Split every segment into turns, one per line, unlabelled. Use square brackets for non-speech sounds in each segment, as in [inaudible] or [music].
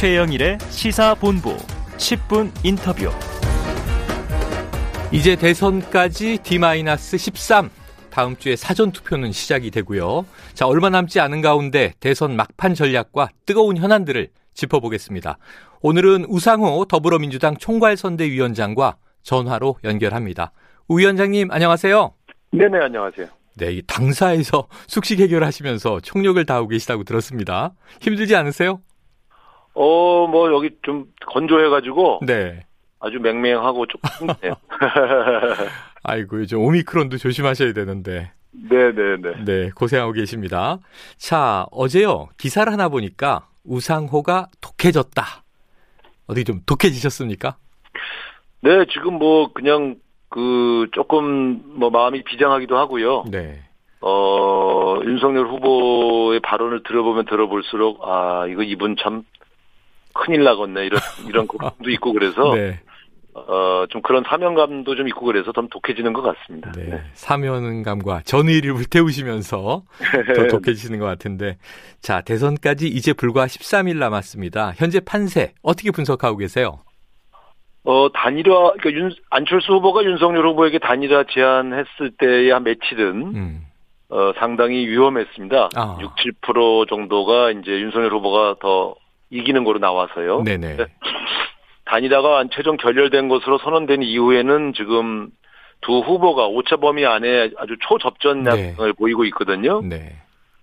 최영일의 시사본부 10분 인터뷰.
이제 대선까지 D-13 다음 주에 사전 투표는 시작이 되고요. 자, 얼마 남지 않은 가운데 대선 막판 전략과 뜨거운 현안들을 짚어보겠습니다. 오늘은 우상호 더불어민주당 총괄선대위원장과 전화로 연결합니다. 우 위원장님 안녕하세요.
네네 안녕하세요.
네, 이 당사에서 [laughs] 숙식 해결하시면서 총력을 다하고 계시다고 들었습니다. 힘들지 않으세요?
어, 뭐 여기 좀 건조해가지고
네.
아주 맹맹하고 조금 힘드네요. [laughs]
아이고, 요즘 오미크론도 조심하셔야 되는데.
네네네.
네, 고생하고 계십니다. 자, 어제요, 기사를 하나 보니까 우상호가 독해졌다. 어디 좀 독해지셨습니까?
네, 지금 뭐 그냥 그 조금 뭐 마음이 비장하기도 하고요.
네.
어, 윤석열 후보의 발언을 들어보면 들어볼수록 아, 이거 이분 참 큰일 나겠네. 이런 이런 고민도 있고 그래서
네.
어, 좀 그런 사명감도 좀 있고 그래서 좀 독해지는 것 같습니다.
네. 사명감과 전의를 불태우시면서 [laughs] 더 독해지시는 것 같은데. 자, 대선까지 이제 불과 13일 남았습니다. 현재 판세 어떻게 분석하고 계세요?
어, 단일화, 그러니까 윤, 안철수 후보가 윤석열 후보에게 단일화 제안했을 때의 한 며칠은,
음.
어, 상당히 위험했습니다.
아.
6, 7% 정도가 이제 윤석열 후보가 더 이기는 거로 나와서요.
네네.
단일화가 최종 결렬된 것으로 선언된 이후에는 지금 두 후보가 오차 범위 안에 아주 초접전량을
네.
보이고 있거든요.
네.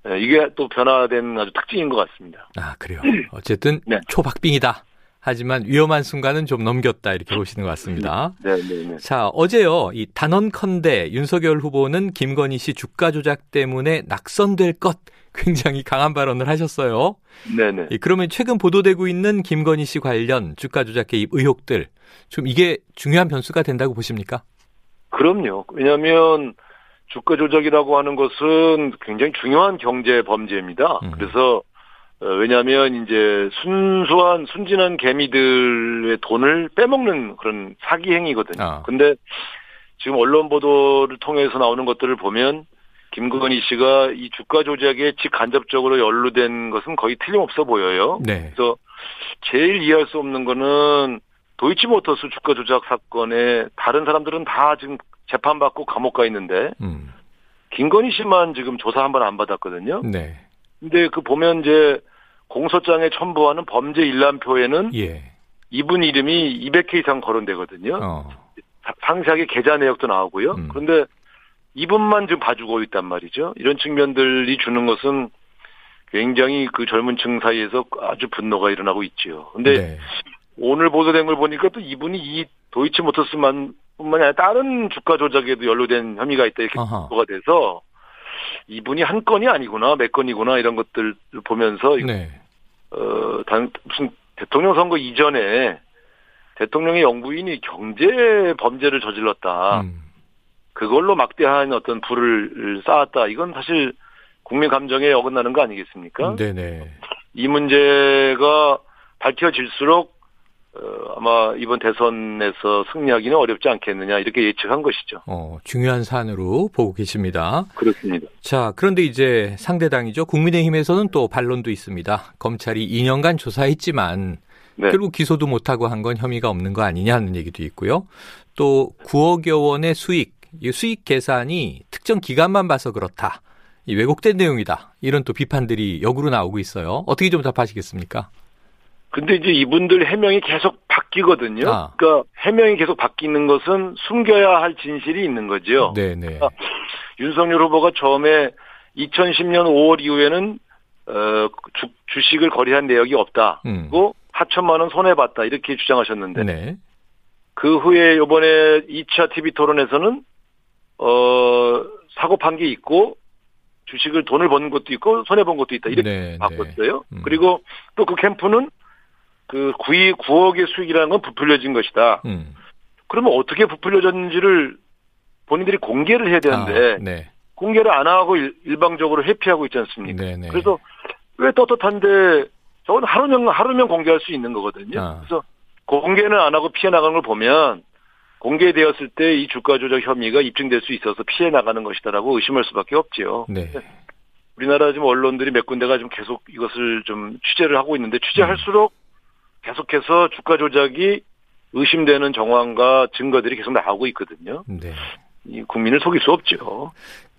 네, 이게 또 변화된 아주 특징인 것 같습니다.
아, 그래요. 어쨌든
네.
초박빙이다. 하지만 위험한 순간은 좀 넘겼다. 이렇게 보시는 것 같습니다.
네, 네, 네.
자, 어제요, 이 단언컨대 윤석열 후보는 김건희 씨 주가 조작 때문에 낙선될 것 굉장히 강한 발언을 하셨어요.
네, 네.
예, 그러면 최근 보도되고 있는 김건희 씨 관련 주가 조작 개입 의혹들 좀 이게 중요한 변수가 된다고 보십니까?
그럼요. 왜냐하면 주가 조작이라고 하는 것은 굉장히 중요한 경제 범죄입니다.
음.
그래서 어, 왜냐하면 이제 순수한 순진한 개미들의 돈을 빼먹는 그런 사기 행위거든요.
아.
근데 지금 언론 보도를 통해서 나오는 것들을 보면 김건희 씨가 이 주가 조작에 직간접적으로 연루된 것은 거의 틀림없어 보여요.
네.
그래서 제일 이해할 수 없는 거는 도이치모터스 주가 조작 사건에 다른 사람들은 다 지금 재판받고 감옥 가 있는데
음.
김건희 씨만 지금 조사 한 번 안 받았거든요.
네.
근데 그 보면 이제 공소장에 첨부하는 범죄 일람표에는
예.
이분 이름이 200회 이상 거론되거든요.
어.
사- 상세하게 계좌 내역도 나오고요.
음.
그런데 이분만 지금 봐주고 있단 말이죠. 이런 측면들이 주는 것은 굉장히 그 젊은 층 사이에서 아주 분노가 일어나고 있지요. 근데
네.
오늘 보도된 걸 보니까 또 이분이 이 도이치 모터스만 뿐만이 아니라 다른 주가 조작에도 연루된 혐의가 있다 이렇게
아하.
보도가 돼서 이분이 한 건이 아니구나 몇 건이구나 이런 것들을 보면서
네.
어, 단, 무슨 대통령 선거 이전에 대통령의 영부인이 경제 범죄를 저질렀다.
음.
그걸로 막대한 어떤 불을 쌓았다. 이건 사실 국민 감정에 어긋나는 거 아니겠습니까?
네네.
이 문제가 밝혀질수록 어, 아마 이번 대선에서 승리하기는 어렵지 않겠느냐 이렇게 예측한 것이죠.
어, 중요한 사안으로 보고 계십니다.
그렇습니다.
자, 그런데 이제 상대 당이죠. 국민의힘에서는 또 반론도 있습니다. 검찰이 2년간 조사했지만
네.
결국 기소도 못하고 한 건 혐의가 없는 거 아니냐는 얘기도 있고요. 또 9억여 원의 수익, 이 수익 계산이 특정 기간만 봐서 그렇다. 이 왜곡된 내용이다. 이런 또 비판들이 역으로 나오고 있어요. 어떻게 좀 답하시겠습니까?
근데 이제 이분들 해명이 계속 바뀌거든요.
아.
그러니까 해명이 계속 바뀌는 것은 숨겨야 할 진실이 있는 거죠.
네네.
아. 윤석열 후보가 처음에 2010년 5월 이후에는 어, 주, 주식을 거래한 내역이 없다.
음.
그리고 4천만 원 손해 봤다. 이렇게 주장하셨는데
네.
그 후에 이번에 2차 TV 토론에서는 어, 사고 판 게 있고 주식을 돈을 번 것도 있고 손해 본 것도 있다. 이렇게
네,
바꿨어요.
네. 음.
그리고 또 그 캠프는 그 9위 9억의 수익이라는 건 부풀려진 것이다.
음.
그러면 어떻게 부풀려졌는지를 본인들이 공개를 해야 되는데
아, 네.
공개를 안 하고 일, 일방적으로 회피하고 있지 않습니까?
네네.
그래서 왜 떳떳한데 저건 하루면 하루면 공개할 수 있는 거거든요.
아.
그래서 공개는 안 하고 피해 나가는 걸 보면 공개되었을 때 이 주가 조작 혐의가 입증될 수 있어서 피해 나가는 것이다라고 의심할 수밖에 없지요.
네. [laughs]
우리나라 지금 언론들이 몇 군데가 좀 계속 이것을 좀 취재를 하고 있는데 취재할수록 계속해서 주가 조작이 의심되는 정황과 증거들이 계속 나오고 있거든요.
네.
이 국민을 속일 수 없죠.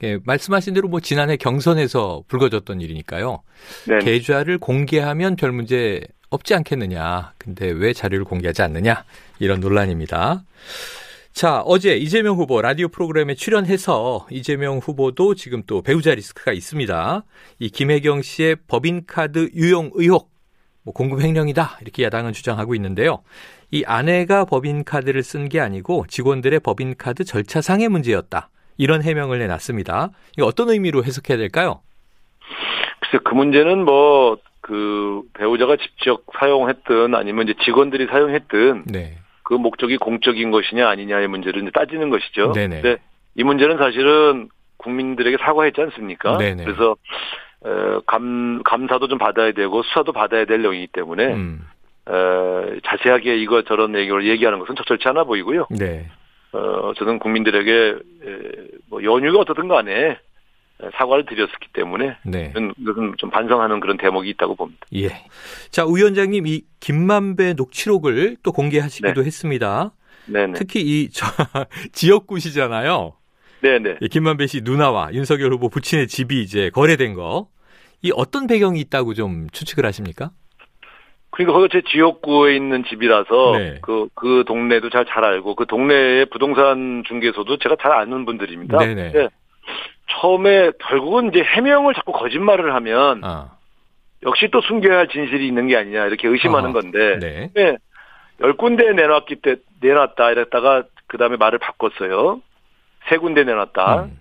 예, 말씀하신 대로 뭐 지난해 경선에서 불거졌던 일이니까요.
네.
계좌를 공개하면 별 문제 없지 않겠느냐. 근데 왜 자료를 공개하지 않느냐. 이런 논란입니다. 자, 어제 이재명 후보 라디오 프로그램에 출연해서 이재명 후보도 지금 또 배우자 리스크가 있습니다. 이 김혜경 씨의 법인카드 유용 의혹, 뭐 공금 횡령이다. 이렇게 야당은 주장하고 있는데요. 이 아내가 법인카드를 쓴 게 아니고 직원들의 법인카드 절차상의 문제였다. 이런 해명을 내놨습니다. 이거 어떤 의미로 해석해야 될까요?
글쎄 그 문제는 뭐 그 배우자가 직접 사용했든 아니면 이제 직원들이 사용했든
네.
그 목적이 공적인 것이냐 아니냐의 문제를 이제 따지는 것이죠.
네네.
근데 이 문제는 사실은 국민들에게 사과했지 않습니까?
네네.
그래서 어, 감 감사도 좀 받아야 되고 수사도 받아야 될 내용이기 때문에
음.
어, 자세하게 이거 저런 내용을 얘기하는 것은 적절치 않아 보이고요.
네.
어, 저는 국민들에게 에, 뭐 연유가 어떻든 간에 사과를 드렸었기 때문에
네.
이것은 좀 반성하는 그런 대목이 있다고 봅니다.
예. 자, 우 위원장님 이 김만배 녹취록을 또 공개하시기도
네.
했습니다.
네네.
특히 이 저, [laughs] 지역구시잖아요.
네네.
이 김만배 씨 누나와 윤석열 후보 부친의 집이 이제 거래된 거. 이 어떤 배경이 있다고 좀 추측을 하십니까?
그러니까 거기 제 지역구에 있는 집이라서
네.
그, 그 동네도 잘, 잘 알고 그 동네의 부동산 중개소도 제가 잘 아는 분들입니다.
네네.
근데 처음에 결국은 이제 해명을 자꾸 거짓말을 하면
아,
역시 또 숨겨야 할 진실이 있는 게 아니냐 이렇게 의심하는
아하.
건데
네.
네. 열 군데 내놨기 때 내놨다 이랬다가 그 다음에 말을 바꿨어요. 세 군데 내놨다.
음,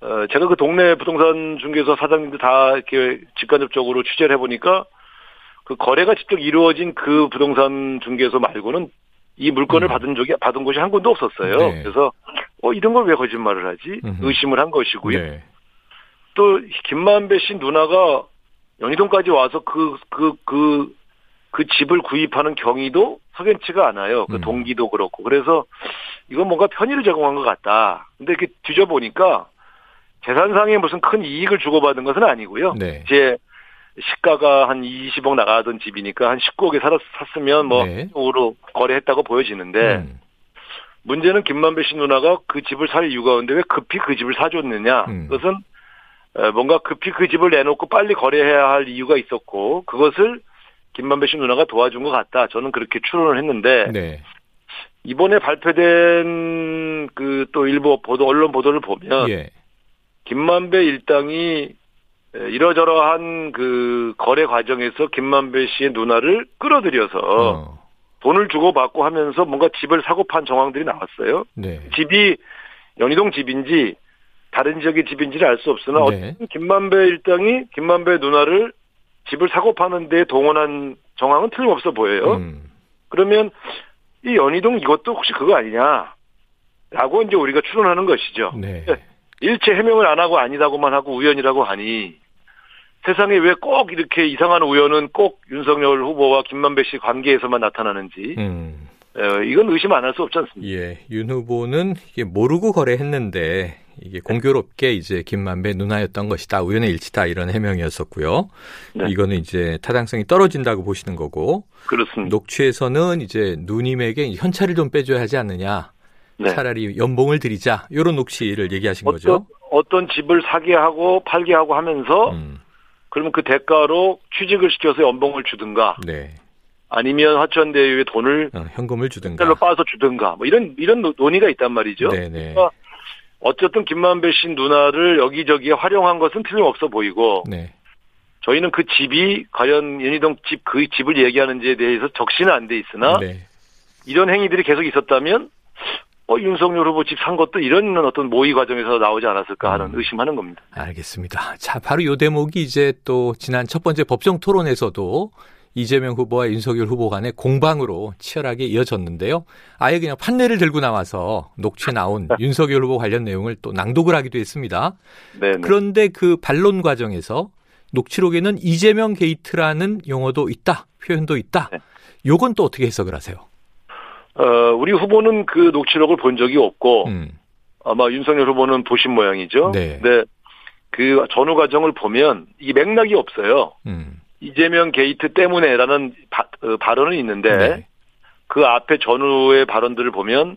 어, 제가 그 동네 부동산 중개소 사장님들 다 이렇게 직간접적으로 취재를 해보니까 그 거래가 직접 이루어진 그 부동산 중개소 말고는 이 물건을
음.
받은 적이 받은 곳이 한 군도 없었어요.
네.
그래서 어 이런 걸 왜 거짓말을 하지?
음흠.
의심을 한 것이고요.
네.
또 김만배 씨 누나가 연희동까지 와서 그 그 그 그 집을 구입하는 경위도 석연치가 않아요. 그
음.
동기도 그렇고. 그래서 이건 뭔가 편의를 제공한 것 같다. 근데 이렇게 뒤져보니까 재산상에 무슨 큰 이익을 주고받은 것은 아니고요.
네.
제 시가가 한 20억 나가던 집이니까 한 19억에 살았, 샀으면 뭐,
네.
으로 거래했다고 보여지는데,
음,
문제는 김만배 씨 누나가 그 집을 살 이유가 없는데 왜 급히 그 집을 사줬느냐.
음.
그것은 에, 뭔가 급히 그 집을 내놓고 빨리 거래해야 할 이유가 있었고 그것을 김만배 씨 누나가 도와준 것 같다. 저는 그렇게 추론을 했는데
네.
이번에 발표된 그 또 일부 보도 언론 보도를 보면
예.
김만배 일당이 에, 이러저러한 그 거래 과정에서 김만배 씨의 누나를 끌어들여서
어.
돈을 주고 받고 하면서 뭔가 집을 사고 판 정황들이 나왔어요.
네.
집이 연희동 집인지 다른 지역의 집인지를 알 수 없으나
네.
김만배 일당이 김만배 누나를 집을 사고 파는 데 동원한 정황은 틀림없어 보여요.
음,
그러면 이 연희동 이것도 혹시 그거 아니냐? 라고 이제 우리가 추론하는 것이죠.
네.
일체 해명을 안 하고 아니다고만 하고 우연이라고 하니 세상에 왜 꼭 이렇게 이상한 우연은 꼭 윤석열 후보와 김만배 씨 관계에서만 나타나는지
음.
어, 이건 의심 안 할 수 없지 않습니까?
예, 윤 후보는 이게 모르고 거래했는데 이게 공교롭게 이제 김만배 누나였던 것이다. 우연의 일치다 이런 해명이었었고요.
네.
이거는 이제 타당성이 떨어진다고 보시는 거고
그렇습니다.
녹취에서는 이제 누님에게 현찰을 좀 빼줘야 하지 않느냐.
네.
차라리 연봉을 드리자. 이런 녹취를 얘기하신
어떤,
거죠.
어떤 집을 사게 하고 팔게 하고 하면서
음,
그러면 그 대가로 취직을 시켜서 연봉을 주든가
네.
아니면 화천대유에 돈을
어, 현금을 주든가.
달러 빠서 주든가 뭐 이런 이런 노- 논의가 있단 말이죠.
네네.
그러니까 어쨌든 김만배 씨 누나를 여기저기에 활용한 것은 틀림없어 보이고
네.
저희는 그 집이 과연 연희동 집 그 집을 얘기하는지에 대해서 적시는 안 돼 있으나
네.
이런 행위들이 계속 있었다면 어 윤석열 후보 집 산 것도 이런 어떤 모의 과정에서 나오지 않았을까 하는
음.
의심하는 겁니다.
알겠습니다. 자, 바로 요 대목이 이제 또 지난 첫 번째 법정 토론에서도 이재명 후보와 윤석열 후보 간의 공방으로 치열하게 이어졌는데요. 아예 그냥 판례를 들고 나와서 녹취에 나온 [laughs] 윤석열 후보 관련 내용을 또 낭독을 하기도 했습니다.
네. 네.
그런데 그 반론 과정에서 녹취록에는 이재명 게이트라는 용어도 있다, 표현도 있다.
네.
요건 또 어떻게 해석을 하세요?
어, 우리 후보는 그 녹취록을 본 적이 없고
음,
아마 윤석열 후보는 보신 모양이죠.
네.
근데 그 전후 과정을 보면 이 맥락이 없어요.
음,
이재명 게이트 때문에라는 바, 어, 발언은 있는데
네.
그 앞에 전후의 발언들을 보면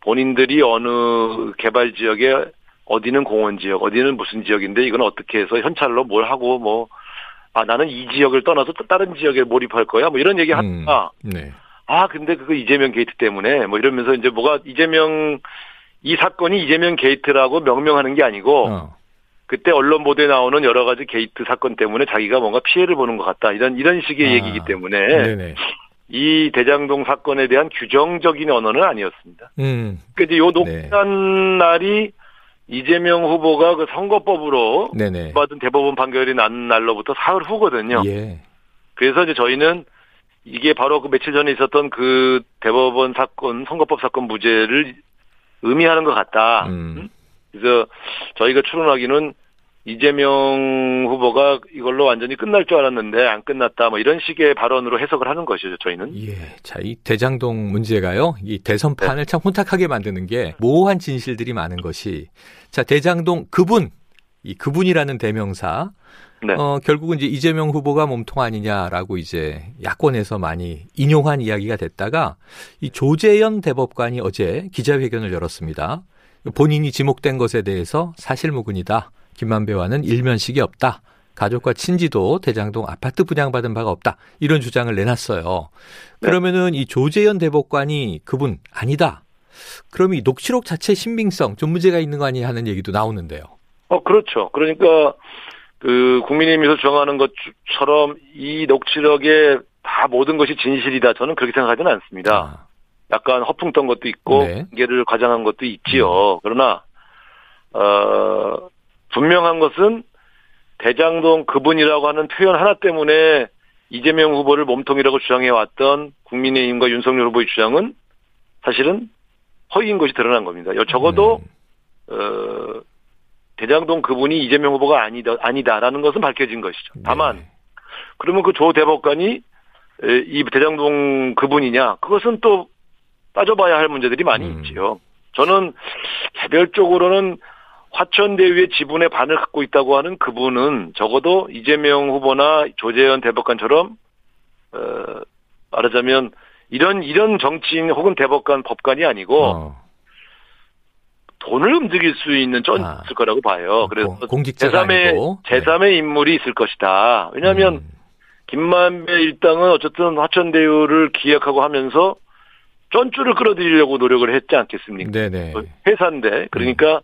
본인들이 어느 개발 지역에 어디는 공원 지역, 어디는 무슨 지역인데 이건 어떻게 해서 현찰로 뭘 하고 뭐 아 나는 이 지역을 떠나서 또 다른 지역에 몰입할 거야 뭐 이런 얘기
음,
하다가
네.
아 근데 그거 이재명 게이트 때문에 뭐 이러면서 이제 뭐가 이재명 이 사건이 이재명 게이트라고 명명하는 게 아니고
어.
그때 언론 보도에 나오는 여러 가지 게이트 사건 때문에 자기가 뭔가 피해를 보는 것 같다 이런 이런 식의
아,
얘기이기 때문에
네네.
이 대장동 사건에 대한 규정적인 언어는 아니었습니다.
음.
그 이제 요
네.
녹취한 날이 이재명 후보가 그 선거법으로
네네.
받은 대법원 판결이 난 날로부터 사흘 후거든요.
예.
그래서 이제 저희는 이게 바로 그 며칠 전에 있었던 그 대법원 사건, 선거법 사건 무죄를 의미하는 것 같다.
음.
그래서 저희가 추론하기는 이재명 후보가 이걸로 완전히 끝날 줄 알았는데 안 끝났다. 뭐 이런 식의 발언으로 해석을 하는 것이죠. 저희는.
예. 자, 이 대장동 문제가요. 이 대선판을 참 혼탁하게 만드는 게 모호한 진실들이 많은 것이 자, 대장동 그분 이 그분이라는 대명사
네.
어, 결국은 이제 이재명 후보가 몸통 아니냐라고 이제 야권에서 많이 인용한 이야기가 됐다가 이 조재현 대법관이 어제 기자회견을 열었습니다. 본인이 지목된 것에 대해서 사실무근이다. 김만배와는 일면식이 없다. 가족과 친지도 대장동 아파트 분양받은 바가 없다. 이런 주장을 내놨어요.
네.
그러면은 이 조재현 대법관이 그분 아니다. 그럼 이 녹취록 자체 신빙성 좀 문제가 있는 거 아니냐 하는 얘기도 나오는데요.
어, 그렇죠. 그러니까 그 국민의힘에서 주장하는 것처럼 이 녹취록에 다 모든 것이 진실이다. 저는 그렇게 생각하지는 않습니다.
아,
약간 허풍 떤 것도 있고
네.
관계를 과장한 것도 있지요. 그러나 어 분명한 것은 대장동 그분이라고 하는 표현 하나 때문에 이재명 후보를 몸통이라고 주장해 왔던 국민의힘과 윤석열 후보의 주장은 사실은 허위인 것이 드러난 겁니다. 여- 적어도
네.
어 대장동 그분이 이재명 후보가 아니다 아니다라는 것은 밝혀진 것이죠. 다만
네.
그러면 그 조 대법관이 에, 이 대장동 그분이냐? 그것은 또 따져봐야 할 문제들이 많이
음.
있지요. 저는 개별적으로는 화천대유의 지분의 반을 갖고 있다고 하는 그분은 적어도 이재명 후보나 조재현 대법관처럼 어, 말하자면 이런 이런 정치인 혹은 대법관 법관이 아니고
어,
돈을 움직일 수 있는 쩐
아.
있을 거라고 봐요. 그래서
공- 공직자가
제3의
아니고. 네.
제3의 인물이 있을 것이다. 왜냐하면
음,
김만배 일당은 어쨌든 화천대유를 기획하고 하면서 쩐줄을 끌어들이려고 노력을 했지 않겠습니까?
네네.
그 회사인데 그러니까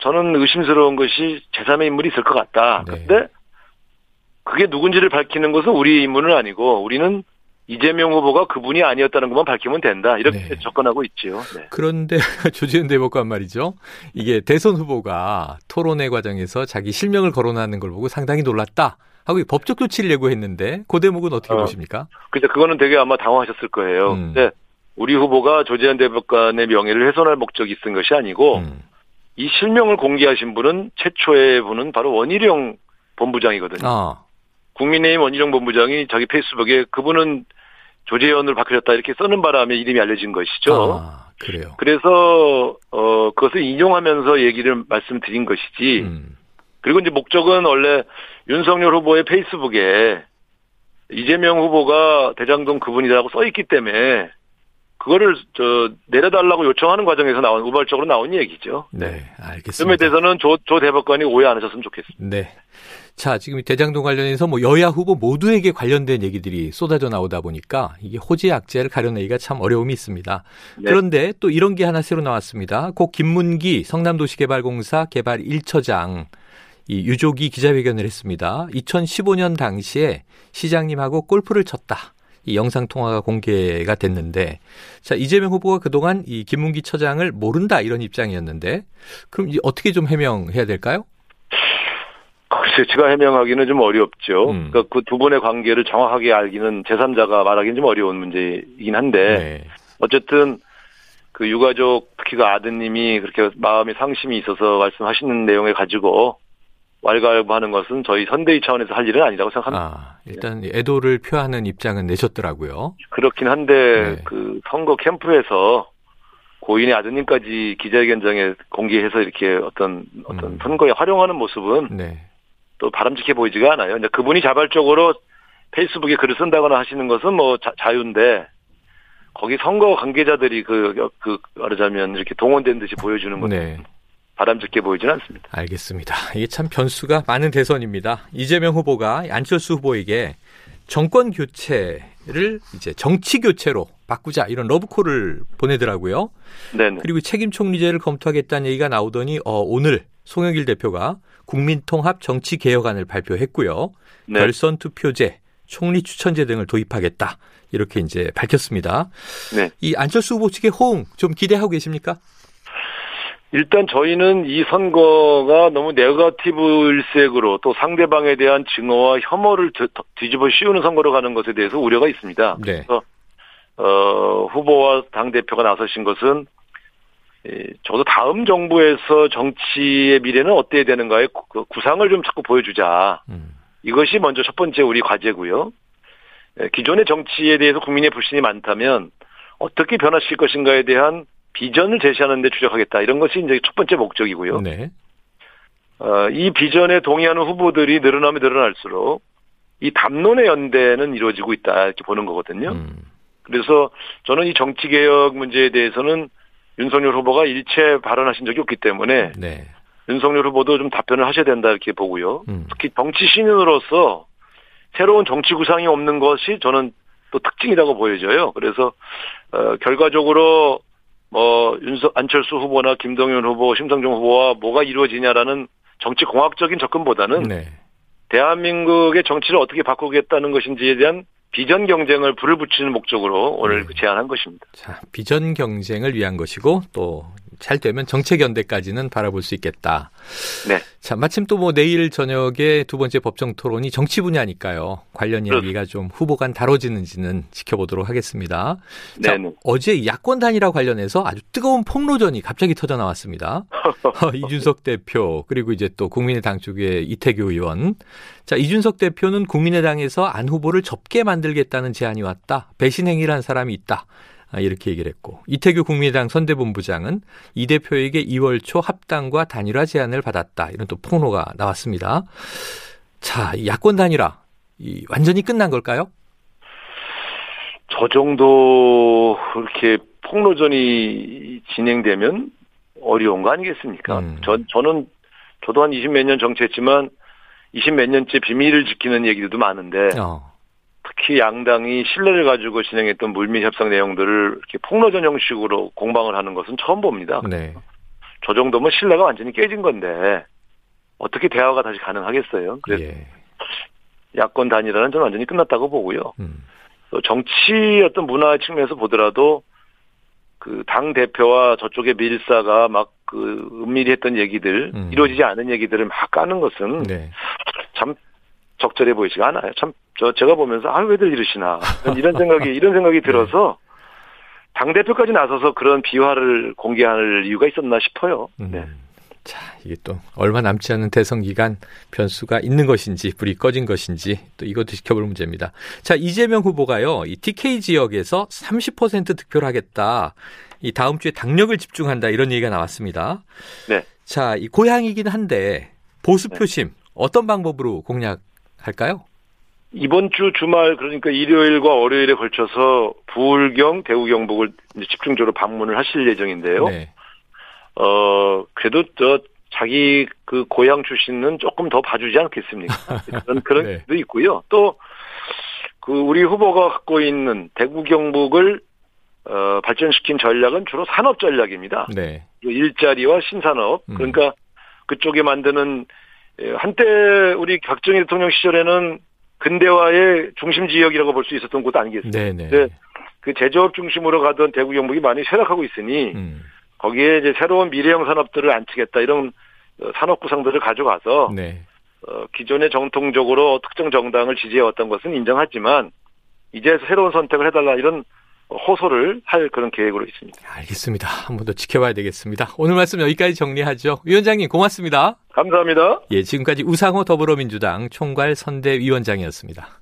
저는 의심스러운 것이 제3의 인물이 있을 것 같다.
네.
근데 그게 누군지를 밝히는 것은 우리의 임무는 아니고 우리는 이재명 후보가 그분이 아니었다는 것만 밝히면 된다. 이렇게
네.
접근하고 있지요. 네.
그런데 [laughs] 조재현 대법관 말이죠. 이게 대선 후보가 토론회 과정에서 자기 실명을 거론하는 걸 보고 상당히 놀랐다. 하고 이 법적 조치를 예고했는데 그 대목은 어떻게
어.
보십니까?
그래서 그거는 되게 아마 당황하셨을 거예요.
음.
근데 우리 후보가 조재현 대법관의 명예를 훼손할 목적이 있은 것이 아니고
음,
이 실명을 공개하신 분은 최초의 분은 바로 원희룡 본부장이거든요.
아,
국민의힘 원희룡 본부장이 자기 페이스북에 그분은 조재현을 바꾸셨다 이렇게 써는 바람에 이름이 알려진 것이죠.
아, 그래요.
그래서 어 그것을 인용하면서 얘기를 말씀드린 것이지.
음,
그리고 이제 목적은 원래 윤석열 후보의 페이스북에 이재명 후보가 대장동 그분이라고 써 있기 때문에 그거를 저 내려달라고 요청하는 과정에서 나온 우발적으로 나온 얘기죠.
네, 알겠습니다.
점에 대해서는 조, 조 대법관이 오해 안 하셨으면 좋겠습니다.
네. 자, 지금 이 대장동 관련해서 뭐 여야 후보 모두에게 관련된 얘기들이 쏟아져 나오다 보니까 이게 호재 악재를 가려내기가 참 어려움이 있습니다.
네.
그런데 또 이런 게 하나 새로 나왔습니다. 고 김문기 성남도시개발공사 개발 1처장 이 유족이 기자회견을 했습니다. 2015년 당시에 시장님하고 골프를 쳤다. 이 영상 통화가 공개가 됐는데 자 이재명 후보가 그동안 이 김문기 처장을 모른다 이런 입장이었는데 그럼 어떻게 좀 해명해야 될까요?
글쎄, 제가 해명하기는 좀 어렵죠.
음.
그러니까 그 두 분의 관계를 정확하게 알기는 제3자가 말하기는 좀 어려운 문제이긴 한데,
네.
어쨌든 그 유가족, 특히 그 아드님이 그렇게 마음에 상심이 있어서 말씀하시는 내용을 가지고 왈가왈부하는 것은 저희 선대위 차원에서 할 일은 아니라고 생각합니다.
아, 일단 애도를 표하는 입장은 내셨더라고요.
그렇긴 한데,
네.
그 선거 캠프에서 고인의 아드님까지 기자회견장에 공개해서 이렇게 어떤, 어떤
음.
선거에 활용하는 모습은
네.
또 바람직해 보이지가 않아요. 이제 그분이 자발적으로 페이스북에 글을 쓴다거나 하시는 것은 뭐 자, 자유인데 거기 선거 관계자들이 그, 그, 말하자면 이렇게 동원된 듯이 보여주는 건
네.
바람직해 보이지는 않습니다.
알겠습니다. 이게 참 변수가 많은 대선입니다. 이재명 후보가 안철수 후보에게 정권 교체를 이제 정치 교체로 바꾸자 이런 러브콜을 보내더라고요.
네네.
그리고 책임 총리제를 검토하겠다는 얘기가 나오더니 어, 오늘 송영길 대표가 국민통합 정치 개혁안을 발표했고요.
네.
결선 투표제, 총리 추천제 등을 도입하겠다. 이렇게 이제 밝혔습니다.
네.
이 안철수 후보 측의 호응 좀 기대하고 계십니까?
일단 저희는 이 선거가 너무 네거티브 일색으로 또 상대방에 대한 증오와 혐오를 드- 뒤집어 씌우는 선거로 가는 것에 대해서 우려가 있습니다.
네.
그래서 어, 후보와 당 대표가 나서신 것은 예, 저도 다음 정부에서 정치의 미래는 어때야 되는가의 구- 그 구상을 좀 자꾸 보여주자.
음,
이것이 먼저 첫 번째 우리 과제고요. 예, 기존의 정치에 대해서 국민의 불신이 많다면 어떻게 변화시킬 것인가에 대한 비전을 제시하는 데 주력하겠다. 이런 것이 이제 첫 번째 목적이고요.
네.
어, 이 비전에 동의하는 후보들이 늘어나면 늘어날수록 이 담론의 연대는 이루어지고 있다. 이렇게 보는 거거든요.
음,
그래서 저는 이 정치 개혁 문제에 대해서는 윤석열 후보가 일체 발언하신 적이 없기 때문에
네.
윤석열 후보도 좀 답변을 하셔야 된다 이렇게 보고요.
음,
특히 정치 신인으로서 새로운 정치 구상이 없는 것이 저는 또 특징이라고 보여져요. 그래서 어, 결과적으로 뭐 윤석 안철수 후보나 김동연 후보, 심상정 후보와 뭐가 이루어지냐라는 정치 공학적인 접근보다는
네.
대한민국의 정치를 어떻게 바꾸겠다는 것인지에 대한 비전 경쟁을 불을 붙이는 목적으로 오늘
네.
그 제안한 것입니다.
자, 비전 경쟁을 위한 것이고 또 잘 되면 정책 연대까지는 바라볼 수 있겠다.
네.
자, 마침 또 뭐 내일 저녁에 두 번째 법정 토론이 정치 분야니까요. 관련 이야기가 좀 후보 간 다뤄지는지는 지켜보도록 하겠습니다. 자,
네네.
어제 야권 단일화 관련해서 아주 뜨거운 폭로전이 갑자기 터져 나왔습니다. [laughs] 어, 이준석 대표 그리고 이제 또 국민의당 쪽의 이태규 의원. 자, 이준석 대표는 국민의당에서 안 후보를 접게 만들겠다는 제안이 왔다. 배신 행위를 한 사람이 있다. 아, 이렇게 얘기를 했고 이태규 국민의당 선대본부장은 이 대표에게 2월 초 합당과 단일화 제안을 받았다. 이런 또 폭로가 나왔습니다. 자, 이 야권 단일화 이 완전히 끝난 걸까요?
저 정도 그렇게 폭로전이 진행되면 어려운 거 아니겠습니까?
음.
저, 저는 저도 한 20 몇 년 정치했지만 20 몇 년째 비밀을 지키는 얘기들도 많은데
어.
특히 양당이 신뢰를 가지고 진행했던 물밑 협상 내용들을 이렇게 폭로전 형식으로 공방을 하는 것은 처음 봅니다.
네.
저 정도면 신뢰가 완전히 깨진 건데 어떻게 대화가 다시 가능하겠어요? 그래서
예.
야권 단일화는 저는 완전히 끝났다고 보고요.
음.
또 정치 어떤 문화 측면에서 보더라도 그 당 대표와 저쪽의 밀사가 막 그 은밀히 했던 얘기들
음.
이루어지지 않은 얘기들을 막 까는 것은
네.
참 적절해 보이지가 않아요. 참 저 제가 보면서 아 왜들 이러시나 이런 생각이 이런 생각이 들어서 당 대표까지 나서서 그런 비화를 공개할 이유가 있었나 싶어요.
음.
네.
자, 이게 또 얼마 남지 않은 대선 기간 변수가 있는 것인지 불이 꺼진 것인지 또 이것도 지켜볼 문제입니다. 자, 이재명 후보가요. 이 TK 지역에서 30% 득표를 하겠다. 이 다음 주에 당력을 집중한다 이런 얘기가 나왔습니다.
네.
자, 이 고향이긴 한데 보수 표심 어떤 방법으로 공략 할까요?
이번 주 주말 그러니까 일요일과 월요일에 걸쳐서 부울경 대구 경북을 집중적으로 방문을 하실 예정인데요.
네.
어, 그래도 저 자기 그 고향 출신은 조금 더 봐주지 않겠습니까? [laughs] 그런 그런
네.
도 있고요. 또 그 우리 후보가 갖고 있는 대구 경북을 어, 발전시킨 전략은 주로 산업 전략입니다.
네.
일자리와 신산업.
음.
그러니까 그쪽에 만드는 예, 한때 우리 박정희 대통령 시절에는 근대화의 중심 지역이라고 볼 수 있었던 곳 아니겠습니까?
네, 네.
네. 그 제조업 중심으로 가던 대구 경북이 많이 쇠락하고 있으니
음.
거기에 이제 새로운 미래형 산업들을 안치겠다 이런 어, 산업 구상들을 가져가서
네.
어, 기존에 정통적으로 특정 정당을 지지해왔던 것은 인정하지만 이제 새로운 선택을 해달라 이런 호소를 할 그런 계획으로 있습니다.
알겠습니다. 한 번 더 지켜봐야 되겠습니다. 오늘 말씀 여기까지 정리하죠. 위원장님 고맙습니다.
감사합니다.
예, 지금까지 우상호 더불어민주당 총괄 선대위원장이었습니다.